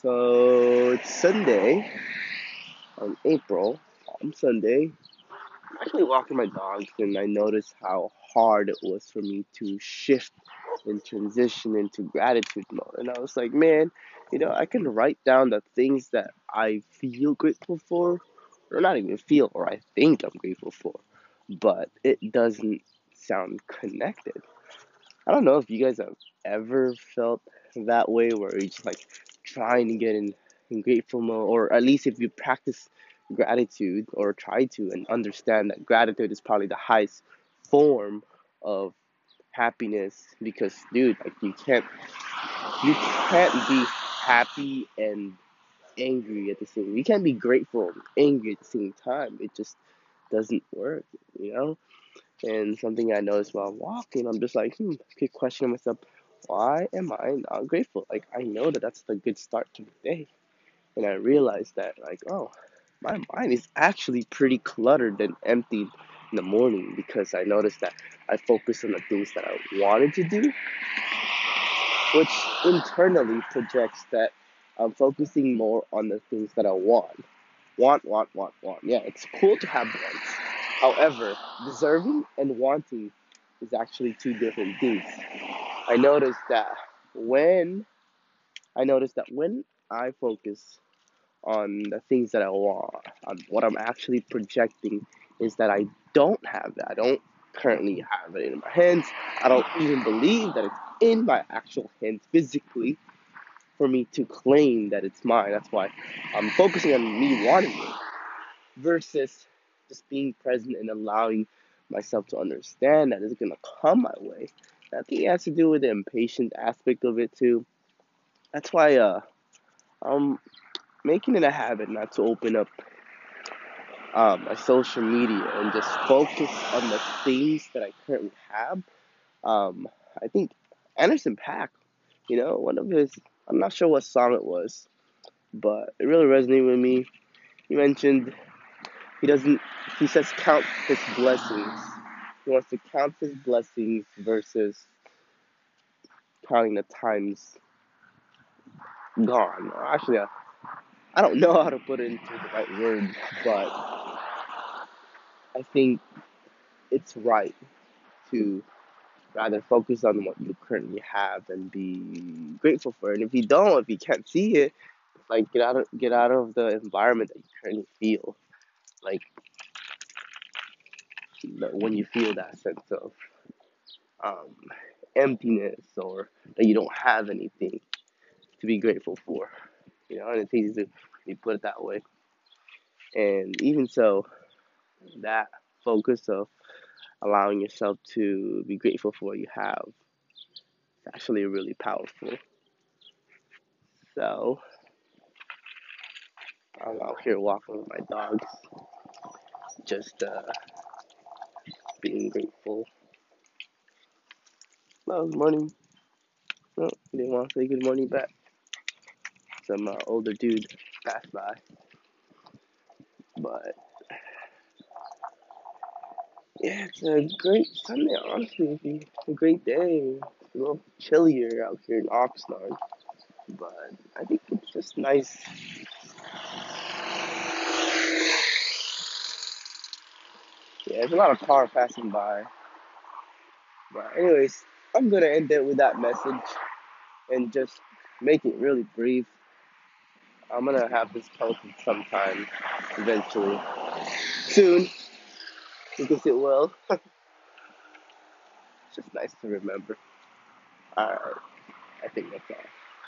So it's Sunday on April, Palm Sunday. I'm actually walking my dogs and I noticed how hard it was for me to shift and transition into gratitude mode. And I was like, man, you know, I can write down the things that I feel grateful for, or not even feel, or I think I'm grateful for, but it doesn't sound connected. I don't know if you guys have ever felt that way where you're just like trying to get in, in grateful mode, or at least if you practice gratitude or try to and understand that gratitude is probably the highest form of happiness because dude like you can't you can't be happy and angry at the same you can't be grateful and angry at the same time. It just doesn't work you know? And something i noticed while walking i'm just like hmm keep questioning myself why am I not grateful? Like, I know that that's the good start to the day. And I realized that, like, oh, my mind is actually pretty cluttered and empty in the morning because I noticed that I focus on the things that I wanted to do, which internally projects that I'm focusing more on the things that I want. Want, want, want, want. Yeah, it's cool to have wants. However, deserving and wanting is actually two different things. I noticed that when I noticed that when I focus on the things that I want, on what I'm actually projecting is that I don't have that. I don't currently have it in my hands. I don't even believe that it's in my actual hands physically for me to claim that it's mine. That's why I'm focusing on me wanting it versus just being present and allowing myself to understand that it's gonna come my way. I think it has to do with the impatient aspect of it too. That's why uh, I'm making it a habit not to open up um, my social media and just focus on the things that I currently have. Um, I think Anderson .Paak, you know, one of his, I'm not sure what song it was, but it really resonated with me. He mentioned he doesn't, he says count his blessings. Wants to count his blessings versus counting the times gone. Actually, I, I don't know how to put it into the right words, but I think it's right to rather focus on what you currently have and be grateful for it. And if you don't, if you can't see it, like get out of get out of the environment that you currently feel. Like when you feel that sense of um, emptiness or that you don't have anything to be grateful for. You know, and it's easy to be put it that way. And even so, that focus of allowing yourself to be grateful for what you have is actually really powerful. So, I'm out here walking with my dogs, just uh, being grateful. Well, good morning. No, didn't want to say good morning back. Some uh, older dude passed by. But yeah, it's a great Sunday. Honestly, it'd a great day. It's a little chillier out here in Oxnard, but I think it's just nice. Yeah, there's a lot of car passing by. But anyways, I'm gonna end it with that message and just make it really brief. I'm gonna have this posted sometime eventually. Soon. Because it will. it's just nice to remember. Alright. I think that's all.